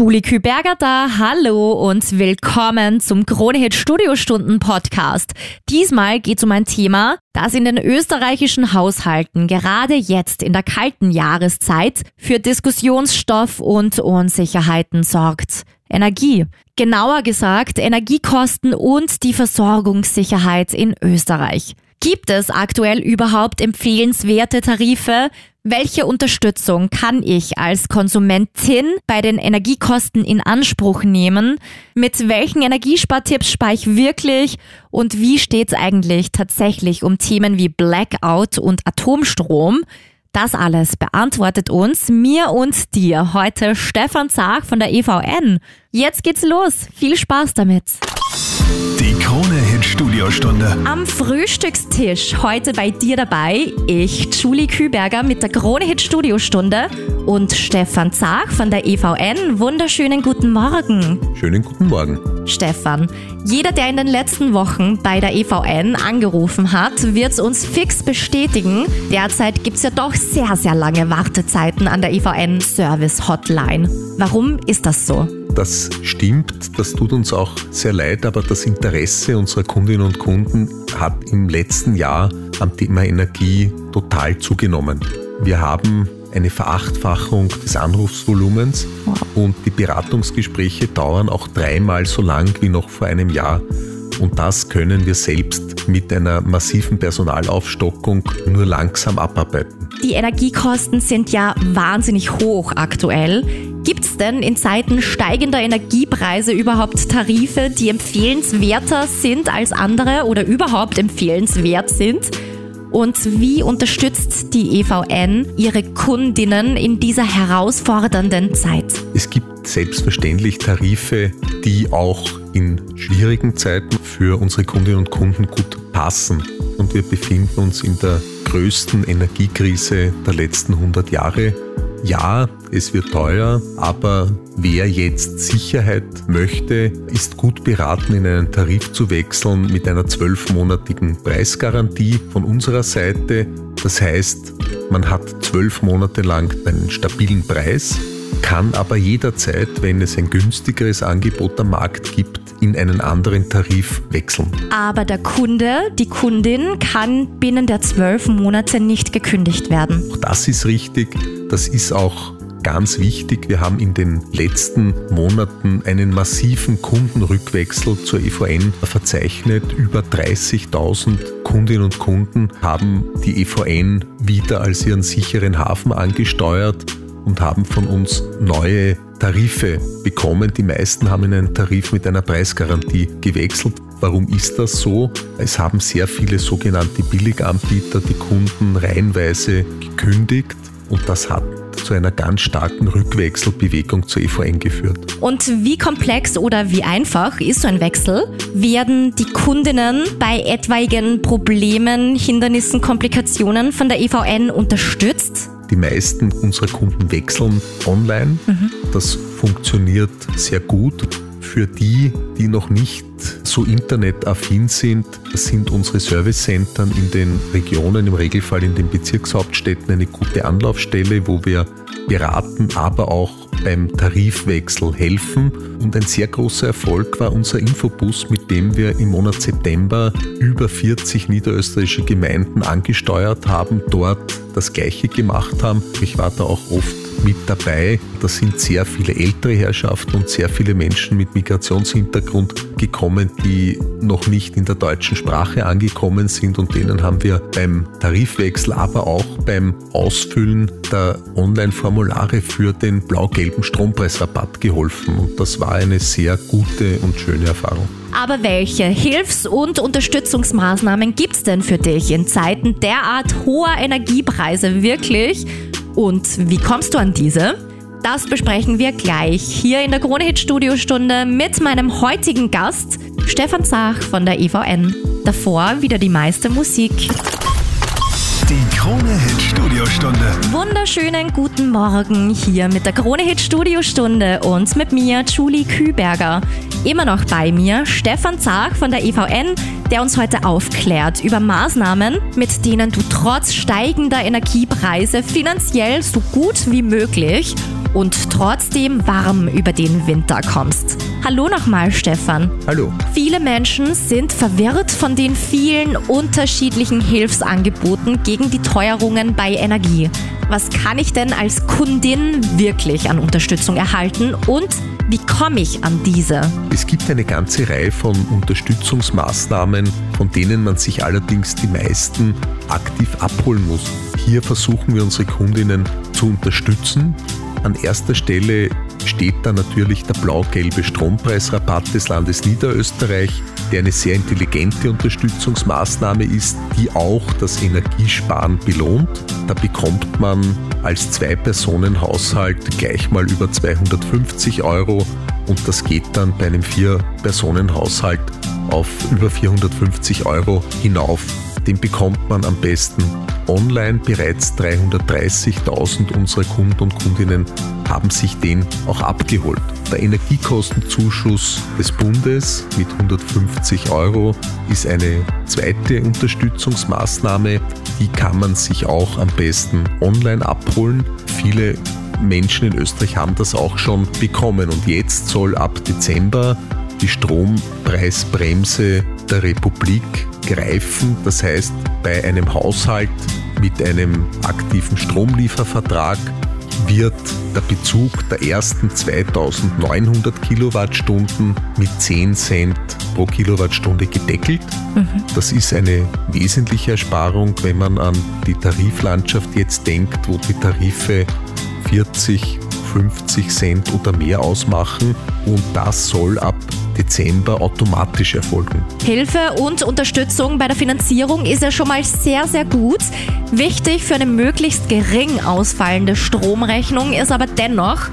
Julie Küberger da, hallo und willkommen zum Kronehit Studiostunden Podcast. Diesmal geht es um ein Thema, das in den österreichischen Haushalten gerade jetzt in der kalten Jahreszeit für Diskussionsstoff und Unsicherheiten sorgt. Energie. Genauer gesagt, Energiekosten und die Versorgungssicherheit in Österreich. Gibt es aktuell überhaupt empfehlenswerte Tarife? Welche Unterstützung kann ich als Konsumentin bei den Energiekosten in Anspruch nehmen? Mit welchen Energiespartipps spare ich wirklich? Und wie steht es eigentlich tatsächlich um Themen wie Blackout und Atomstrom? Das alles beantwortet uns, mir und dir, heute Stefan Zach von der EVN. Jetzt geht's los. Viel Spaß damit. Die Krone Hit Studiostunde. Am Frühstückstisch heute bei dir dabei ich, Julie Küberger mit der Krone Hit Studiostunde und Stefan Zach von der EVN. Wunderschönen guten Morgen. Schönen guten Morgen. Stefan, jeder, der in den letzten Wochen bei der EVN angerufen hat, wird es uns fix bestätigen. Derzeit gibt es ja doch sehr, sehr lange Wartezeiten an der EVN Service Hotline. Warum ist das so? Das stimmt, das tut uns auch sehr leid, aber das Interesse unserer Kundinnen und Kunden hat im letzten Jahr am Thema Energie total zugenommen. Wir haben eine Verachtfachung des Anrufsvolumens und die Beratungsgespräche dauern auch dreimal so lang wie noch vor einem Jahr. Und das können wir selbst mit einer massiven Personalaufstockung nur langsam abarbeiten. Die Energiekosten sind ja wahnsinnig hoch aktuell. Gibt es denn in Zeiten steigender Energiepreise überhaupt Tarife, die empfehlenswerter sind als andere oder überhaupt empfehlenswert sind? Und wie unterstützt die EVN ihre Kundinnen in dieser herausfordernden Zeit? Es gibt selbstverständlich Tarife, die auch in schwierigen Zeiten für unsere Kundinnen und Kunden gut passen. Und wir befinden uns in der größten Energiekrise der letzten 100 Jahre. Ja, es wird teuer, aber wer jetzt Sicherheit möchte, ist gut beraten, in einen Tarif zu wechseln mit einer zwölfmonatigen Preisgarantie von unserer Seite. Das heißt, man hat zwölf Monate lang einen stabilen Preis, kann aber jederzeit, wenn es ein günstigeres Angebot am Markt gibt, in einen anderen Tarif wechseln. Aber der Kunde, die Kundin kann binnen der zwölf Monate nicht gekündigt werden. Auch das ist richtig. Das ist auch ganz wichtig. Wir haben in den letzten Monaten einen massiven Kundenrückwechsel zur EVN verzeichnet. Über 30.000 Kundinnen und Kunden haben die EVN wieder als ihren sicheren Hafen angesteuert und haben von uns neue Tarife bekommen. Die meisten haben in einen Tarif mit einer Preisgarantie gewechselt. Warum ist das so? Es haben sehr viele sogenannte Billiganbieter die Kunden reihenweise gekündigt und das hat zu einer ganz starken Rückwechselbewegung zur EVN geführt. Und wie komplex oder wie einfach ist so ein Wechsel? Werden die Kundinnen bei etwaigen Problemen, Hindernissen, Komplikationen von der EVN unterstützt? Die meisten unserer Kunden wechseln online. Mhm. Das funktioniert sehr gut. Für die, die noch nicht so internetaffin sind, sind unsere Servicezentren in den Regionen, im Regelfall in den Bezirkshauptstädten, eine gute Anlaufstelle, wo wir beraten, aber auch beim Tarifwechsel helfen. Und ein sehr großer Erfolg war unser Infobus, mit dem wir im Monat September über 40 niederösterreichische Gemeinden angesteuert haben, dort das Gleiche gemacht haben. Ich war da auch oft mit dabei. Da sind sehr viele ältere Herrschaften und sehr viele Menschen mit Migrationshintergrund gekommen, die noch nicht in der deutschen Sprache angekommen sind und denen haben wir beim Tarifwechsel, aber auch beim Ausfüllen der Online-Formulare für den blau-gelben Strompreisrabatt geholfen. Und das war eine sehr gute und schöne Erfahrung. Aber welche Hilfs- und Unterstützungsmaßnahmen gibt es denn für dich in Zeiten derart hoher Energiepreise wirklich? Und wie kommst du an diese? Das besprechen wir gleich hier in der Krone Hit Studiostunde mit meinem heutigen Gast Stefan Zach von der EVN. Davor wieder die meiste Musik. Die Krone Hit Studiostunde. Wunderschönen guten Morgen hier mit der Krone Hit Studiostunde und mit mir Julie Küberger. Immer noch bei mir Stefan Zach von der EVN, der uns heute aufklärt über Maßnahmen, mit denen du trotz steigender Energiepreise finanziell so gut wie möglich und trotzdem warm über den Winter kommst. Hallo nochmal, Stefan. Hallo. Viele Menschen sind verwirrt von den vielen unterschiedlichen Hilfsangeboten gegen die Teuerungen bei Energie. Was kann ich denn als Kundin wirklich an Unterstützung erhalten und wie komme ich an diese? Es gibt eine ganze Reihe von Unterstützungsmaßnahmen, von denen man sich allerdings die meisten aktiv abholen muss. Hier versuchen wir unsere Kundinnen zu unterstützen. An erster Stelle steht da natürlich der blau-gelbe Strompreisrabatt des Landes Niederösterreich, der eine sehr intelligente Unterstützungsmaßnahme ist, die auch das Energiesparen belohnt. Da bekommt man als Zwei-Personen-Haushalt gleich mal über 250 Euro und das geht dann bei einem Vier-Personen-Haushalt auf über 450 Euro hinauf. Den bekommt man am besten online. Bereits 330.000 unserer Kunden und Kundinnen haben sich den auch abgeholt. Der Energiekostenzuschuss des Bundes mit 150 Euro ist eine zweite Unterstützungsmaßnahme. Die kann man sich auch am besten online abholen. Viele Menschen in Österreich haben das auch schon bekommen und jetzt soll ab Dezember die Strompreisbremse der Republik greifen. Das heißt, bei einem Haushalt mit einem aktiven Stromliefervertrag wird der Bezug der ersten 2900 Kilowattstunden mit 10 Cent pro Kilowattstunde gedeckelt. Mhm. Das ist eine wesentliche Ersparung, wenn man an die Tariflandschaft jetzt denkt, wo die Tarife 40, 50 Cent oder mehr ausmachen und das soll ab Dezember automatisch erfolgen. Hilfe und Unterstützung bei der Finanzierung ist ja schon mal sehr, sehr gut. Wichtig für eine möglichst gering ausfallende Stromrechnung ist aber dennoch,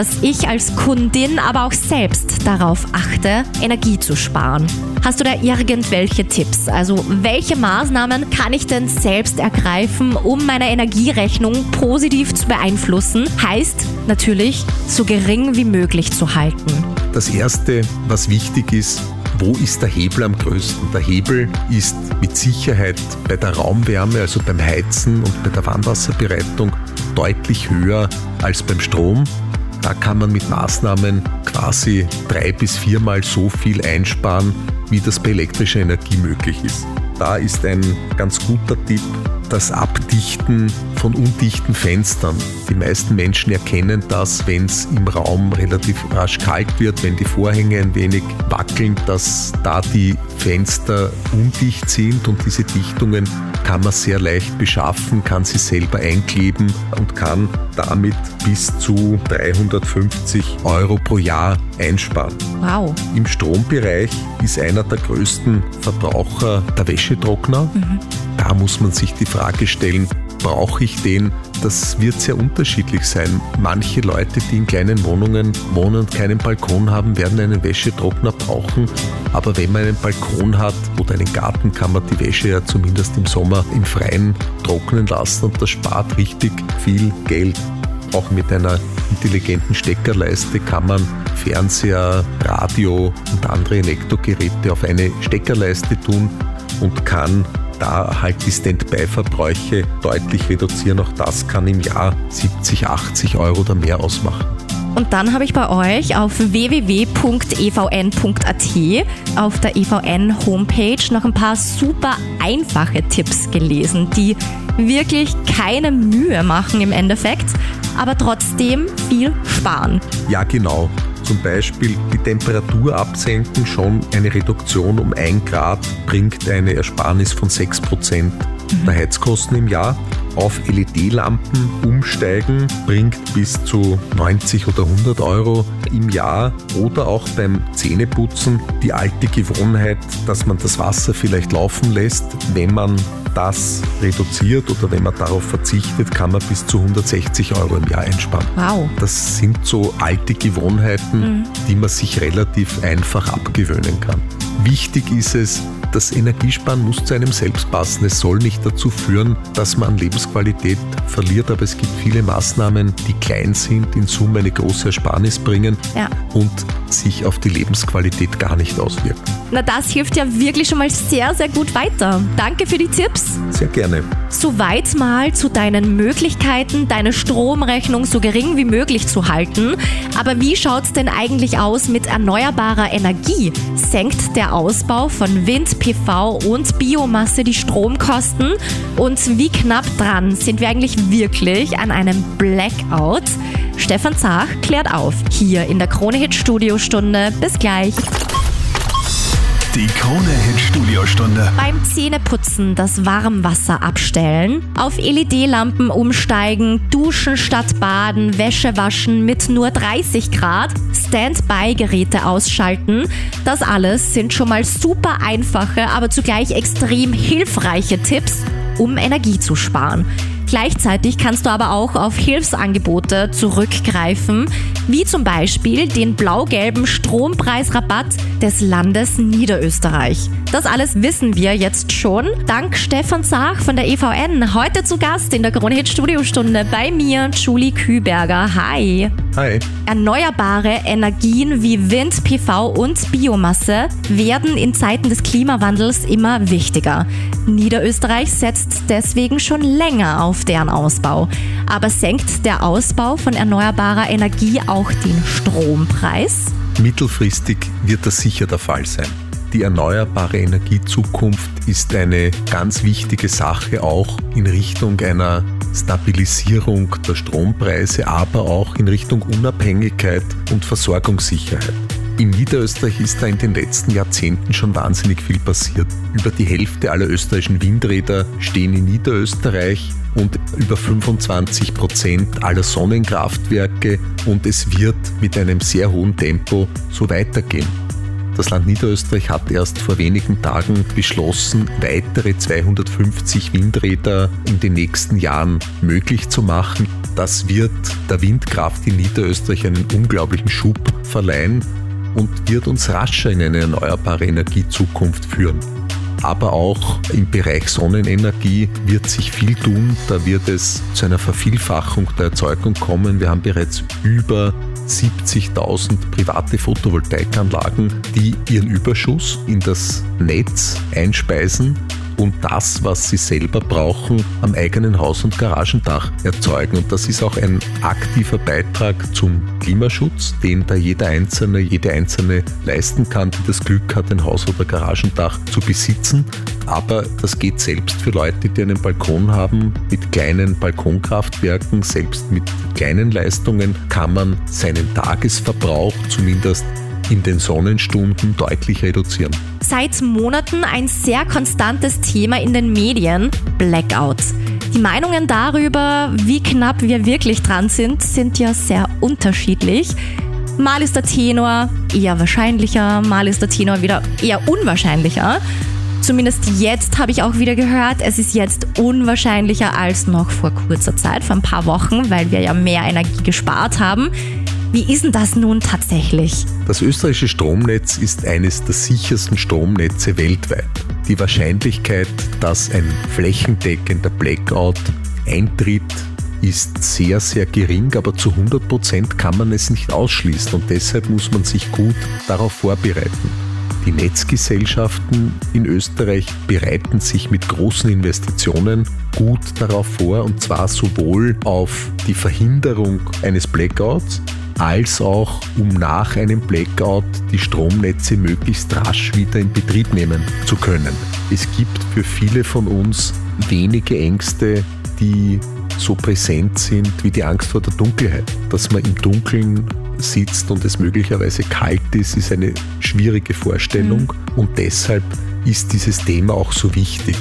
dass ich als Kundin aber auch selbst darauf achte, Energie zu sparen. Hast du da irgendwelche Tipps? Also welche Maßnahmen kann ich denn selbst ergreifen, um meine Energierechnung positiv zu beeinflussen? Heißt natürlich, so gering wie möglich zu halten. Das Erste, was wichtig ist, wo ist der Hebel am größten? Der Hebel ist mit Sicherheit bei der Raumwärme, also beim Heizen und bei der Warmwasserbereitung deutlich höher als beim Strom. Da kann man mit Maßnahmen quasi drei bis viermal so viel einsparen, wie das bei elektrischer Energie möglich ist. Da ist ein ganz guter Tipp das Abdichten von undichten Fenstern. Die meisten Menschen erkennen das, wenn es im Raum relativ rasch kalt wird, wenn die Vorhänge ein wenig wackeln, dass da die Fenster undicht sind und diese Dichtungen kann man sehr leicht beschaffen, kann sie selber einkleben und kann damit bis zu 350 Euro pro Jahr einsparen. Wow. Im Strombereich ist einer der größten Verbraucher der Wäschetrockner. Mhm. Da muss man sich die Frage stellen, brauche ich den? Das wird sehr unterschiedlich sein. Manche Leute, die in kleinen Wohnungen wohnen und keinen Balkon haben, werden einen Wäschetrockner brauchen. Aber wenn man einen Balkon hat oder einen Garten, kann man die Wäsche ja zumindest im Sommer im Freien trocknen lassen und das spart richtig viel Geld. Auch mit einer intelligenten Steckerleiste kann man Fernseher, Radio und andere Elektrogeräte auf eine Steckerleiste tun und kann da halt die Standby-Verbräuche deutlich reduzieren. Auch das kann im Jahr 70, 80 Euro oder mehr ausmachen. Und dann habe ich bei euch auf www.evn.at auf der EVN Homepage noch ein paar super einfache Tipps gelesen, die wirklich keine Mühe machen im Endeffekt, aber trotzdem viel sparen. Ja, genau zum Beispiel die Temperatur absenken, schon eine Reduktion um 1 Grad bringt eine Ersparnis von 6 Prozent der Heizkosten im Jahr. Auf LED-Lampen umsteigen bringt bis zu 90 oder 100 Euro im Jahr oder auch beim Zähneputzen die alte Gewohnheit, dass man das Wasser vielleicht laufen lässt, wenn man das reduziert oder wenn man darauf verzichtet, kann man bis zu 160 Euro im Jahr einsparen. Wow. Das sind so alte Gewohnheiten, mhm. die man sich relativ einfach abgewöhnen kann. Wichtig ist es, das Energiesparen muss zu einem selbst passen. Es soll nicht dazu führen, dass man an Lebensqualität verliert, aber es gibt viele Maßnahmen, die klein sind, in Summe eine große Ersparnis bringen. Ja. Und sich auf die Lebensqualität gar nicht auswirken. Na, das hilft ja wirklich schon mal sehr, sehr gut weiter. Danke für die Tipps. Sehr gerne. Soweit mal zu deinen Möglichkeiten, deine Stromrechnung so gering wie möglich zu halten. Aber wie schaut es denn eigentlich aus mit erneuerbarer Energie? Senkt der Ausbau von Wind, PV und Biomasse die Stromkosten? Und wie knapp dran sind wir eigentlich wirklich an einem Blackout? Stefan Zach klärt auf, hier in der Krone-Hit Studiostunde. Bis gleich. Die Krone-Hit Studiostunde. Beim Zähneputzen das Warmwasser abstellen, auf LED-Lampen umsteigen, duschen statt baden, Wäsche waschen mit nur 30 Grad, Standby-Geräte ausschalten. Das alles sind schon mal super einfache, aber zugleich extrem hilfreiche Tipps, um Energie zu sparen. Gleichzeitig kannst du aber auch auf Hilfsangebote zurückgreifen, wie zum Beispiel den blau-gelben Strompreisrabatt des Landes Niederösterreich. Das alles wissen wir jetzt schon. Dank Stefan Zach von der EVN. Heute zu Gast in der Kronehit Studiostunde bei mir, Julie Küberger. Hi. Hi. Erneuerbare Energien wie Wind, PV und Biomasse werden in Zeiten des Klimawandels immer wichtiger. Niederösterreich setzt deswegen schon länger auf deren Ausbau. Aber senkt der Ausbau von erneuerbarer Energie auch den Strompreis? Mittelfristig wird das sicher der Fall sein. Die erneuerbare Energiezukunft ist eine ganz wichtige Sache auch in Richtung einer Stabilisierung der Strompreise, aber auch in Richtung Unabhängigkeit und Versorgungssicherheit. In Niederösterreich ist da in den letzten Jahrzehnten schon wahnsinnig viel passiert. Über die Hälfte aller österreichischen Windräder stehen in Niederösterreich und über 25 Prozent aller Sonnenkraftwerke und es wird mit einem sehr hohen Tempo so weitergehen. Das Land Niederösterreich hat erst vor wenigen Tagen beschlossen, weitere 250 Windräder in den nächsten Jahren möglich zu machen. Das wird der Windkraft in Niederösterreich einen unglaublichen Schub verleihen und wird uns rascher in eine erneuerbare Energiezukunft führen aber auch im Bereich Sonnenenergie wird sich viel tun. Da wird es zu einer Vervielfachung der Erzeugung kommen. Wir haben bereits über 70.000 private Photovoltaikanlagen, die ihren Überschuss in das Netz einspeisen und das, was sie selber brauchen, am eigenen Haus- und Garagendach erzeugen. Und das ist auch ein aktiver Beitrag zum Klimaschutz, den da jeder Einzelne, jede Einzelne leisten kann, die das Glück hat, ein Haus- oder Garagendach zu besitzen. Aber das geht selbst für Leute, die einen Balkon haben mit kleinen Balkonkraftwerken. Selbst mit kleinen Leistungen kann man seinen Tagesverbrauch zumindest in den Sonnenstunden deutlich reduzieren. Seit Monaten ein sehr konstantes Thema in den Medien, Blackouts. Die Meinungen darüber, wie knapp wir wirklich dran sind, sind ja sehr unterschiedlich. Mal ist der Tenor eher wahrscheinlicher, mal ist der Tenor wieder eher unwahrscheinlicher. Zumindest jetzt habe ich auch wieder gehört, es ist jetzt unwahrscheinlicher als noch vor kurzer Zeit, vor ein paar Wochen, weil wir ja mehr Energie gespart haben. Wie ist denn das nun tatsächlich? Das österreichische Stromnetz ist eines der sichersten Stromnetze weltweit. Die Wahrscheinlichkeit, dass ein flächendeckender Blackout eintritt, ist sehr, sehr gering, aber zu 100 Prozent kann man es nicht ausschließen und deshalb muss man sich gut darauf vorbereiten. Die Netzgesellschaften in Österreich bereiten sich mit großen Investitionen gut darauf vor und zwar sowohl auf die Verhinderung eines Blackouts als auch um nach einem Blackout die Stromnetze möglichst rasch wieder in Betrieb nehmen zu können. Es gibt für viele von uns wenige Ängste, die so präsent sind wie die Angst vor der Dunkelheit. Dass man im Dunkeln sitzt und es möglicherweise kalt ist, ist eine schwierige Vorstellung mhm. und deshalb ist dieses Thema auch so wichtig.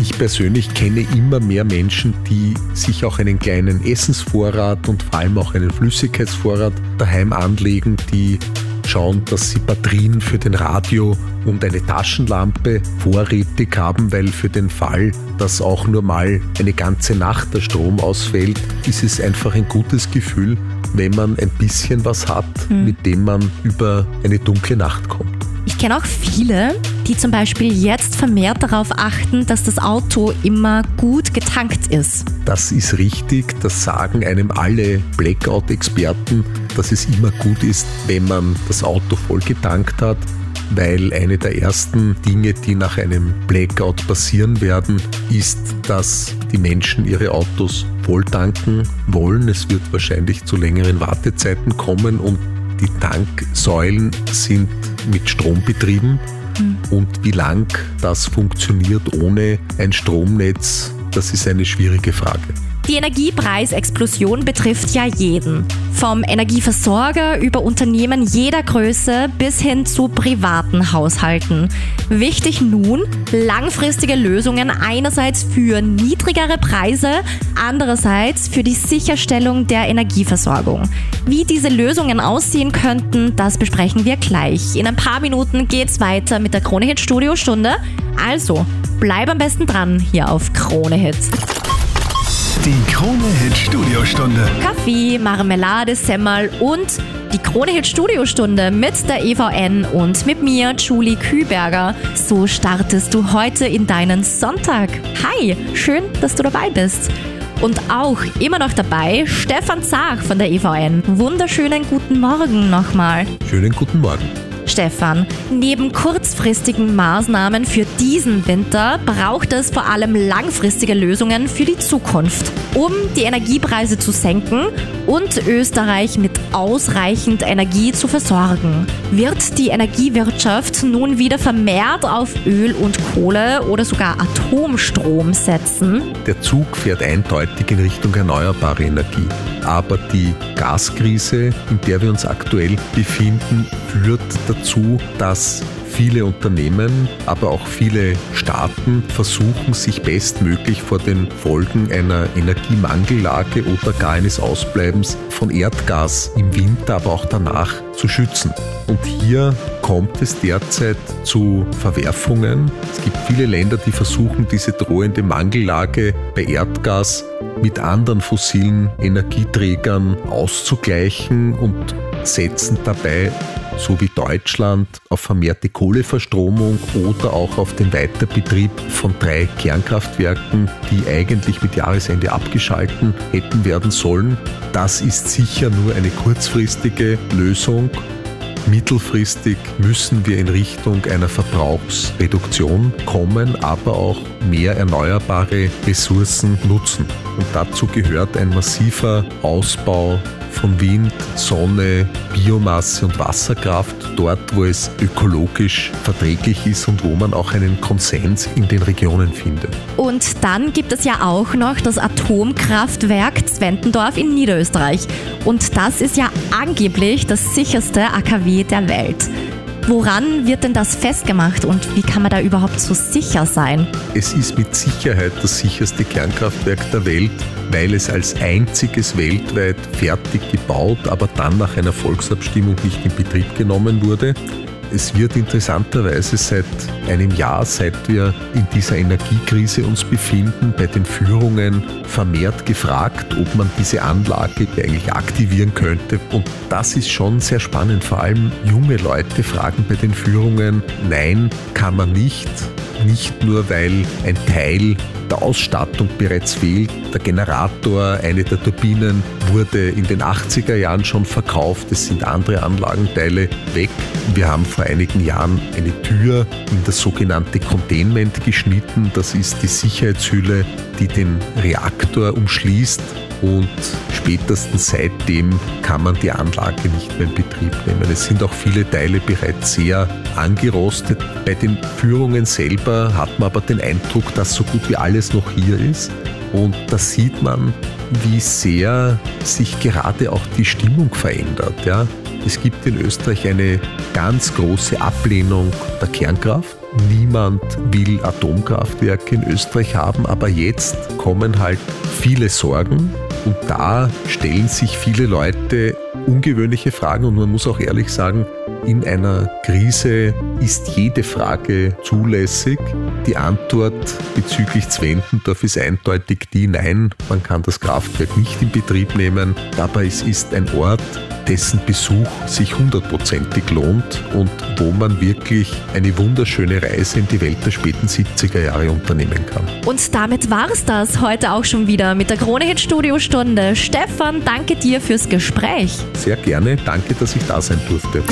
Ich persönlich kenne immer mehr Menschen, die sich auch einen kleinen Essensvorrat und vor allem auch einen Flüssigkeitsvorrat daheim anlegen, die schauen, dass sie Batterien für den Radio und eine Taschenlampe vorrätig haben, weil für den Fall, dass auch nur mal eine ganze Nacht der Strom ausfällt, ist es einfach ein gutes Gefühl, wenn man ein bisschen was hat, mhm. mit dem man über eine dunkle Nacht kommt. Ich kenne auch viele, die zum Beispiel jetzt vermehrt darauf achten, dass das Auto immer gut getankt ist. Das ist richtig, das sagen einem alle Blackout-Experten, dass es immer gut ist, wenn man das Auto voll getankt hat, weil eine der ersten Dinge, die nach einem Blackout passieren werden, ist, dass die Menschen ihre Autos voll tanken wollen. Es wird wahrscheinlich zu längeren Wartezeiten kommen und die Tanksäulen sind mit Strom betrieben. Mhm. Und wie lang das funktioniert ohne ein Stromnetz, das ist eine schwierige Frage. Die Energiepreisexplosion betrifft ja jeden. Vom Energieversorger über Unternehmen jeder Größe bis hin zu privaten Haushalten. Wichtig nun, langfristige Lösungen einerseits für niedrigere Preise, andererseits für die Sicherstellung der Energieversorgung. Wie diese Lösungen aussehen könnten, das besprechen wir gleich. In ein paar Minuten geht's weiter mit der Krone Hit Studio Stunde. Also, bleib am besten dran hier auf Krone Hits. Die Krone-Hit Studiostunde. Kaffee, Marmelade, Semmel und die Krone-Hit Studiostunde mit der EVN und mit mir, Julie Küberger. So startest du heute in deinen Sonntag. Hi, schön, dass du dabei bist. Und auch immer noch dabei Stefan Zach von der EVN. Wunderschönen guten Morgen nochmal. Schönen guten Morgen. Stefan, neben kurzfristigen Maßnahmen für diesen Winter braucht es vor allem langfristige Lösungen für die Zukunft, um die Energiepreise zu senken und Österreich mit ausreichend Energie zu versorgen. Wird die Energiewirtschaft nun wieder vermehrt auf Öl und Kohle oder sogar Atomstrom setzen? Der Zug fährt eindeutig in Richtung erneuerbare Energie. Aber die Gaskrise, in der wir uns aktuell befinden, führt dazu, dass viele Unternehmen, aber auch viele Staaten versuchen, sich bestmöglich vor den Folgen einer Energiemangellage oder gar eines Ausbleibens von Erdgas im Winter, aber auch danach zu schützen. Und hier kommt es derzeit zu Verwerfungen. Es gibt viele Länder, die versuchen, diese drohende Mangellage bei Erdgas mit anderen fossilen Energieträgern auszugleichen und setzen dabei so wie Deutschland auf vermehrte Kohleverstromung oder auch auf den Weiterbetrieb von drei Kernkraftwerken, die eigentlich mit Jahresende abgeschalten hätten werden sollen. Das ist sicher nur eine kurzfristige Lösung. Mittelfristig müssen wir in Richtung einer Verbrauchsreduktion kommen, aber auch mehr erneuerbare Ressourcen nutzen. Und dazu gehört ein massiver Ausbau von Wind, Sonne, Biomasse und Wasserkraft, dort wo es ökologisch verträglich ist und wo man auch einen Konsens in den Regionen findet. Und dann gibt es ja auch noch das Atomkraftwerk Zwentendorf in Niederösterreich. Und das ist ja angeblich das sicherste AKW der Welt. Woran wird denn das festgemacht und wie kann man da überhaupt so sicher sein? Es ist mit Sicherheit das sicherste Kernkraftwerk der Welt, weil es als einziges weltweit fertig gebaut, aber dann nach einer Volksabstimmung nicht in Betrieb genommen wurde. Es wird interessanterweise seit einem Jahr, seit wir in dieser Energiekrise uns befinden, bei den Führungen vermehrt gefragt, ob man diese Anlage eigentlich aktivieren könnte. Und das ist schon sehr spannend. Vor allem junge Leute fragen bei den Führungen, nein, kann man nicht. Nicht nur, weil ein Teil der Ausstattung bereits fehlt. Der Generator, eine der Turbinen wurde in den 80er Jahren schon verkauft. Es sind andere Anlagenteile weg. Wir haben vor einigen Jahren eine Tür in das sogenannte Containment geschnitten. Das ist die Sicherheitshülle, die den Reaktor umschließt und spätestens seitdem kann man die Anlage nicht mehr in Betrieb nehmen. Es sind auch viele Teile bereits sehr angerostet. Bei den Führungen selber hat man aber den Eindruck, dass so gut wie alles noch hier ist. Und da sieht man, wie sehr sich gerade auch die Stimmung verändert. Ja? Es gibt in Österreich eine ganz große Ablehnung der Kernkraft. Niemand will Atomkraftwerke in Österreich haben, aber jetzt kommen halt viele Sorgen und da stellen sich viele Leute ungewöhnliche Fragen und man muss auch ehrlich sagen, in einer Krise ist jede Frage zulässig. Die Antwort bezüglich Zwentendorf ist eindeutig die Nein, man kann das Kraftwerk nicht in Betrieb nehmen. Dabei es ist ein Ort, dessen Besuch sich hundertprozentig lohnt und wo man wirklich eine wunderschöne Reise in die Welt der späten 70er Jahre unternehmen kann. Und damit war es das heute auch schon wieder mit der Krone Hit Studio Stunde. Stefan, danke dir fürs Gespräch. Sehr gerne, danke, dass ich da sein durfte.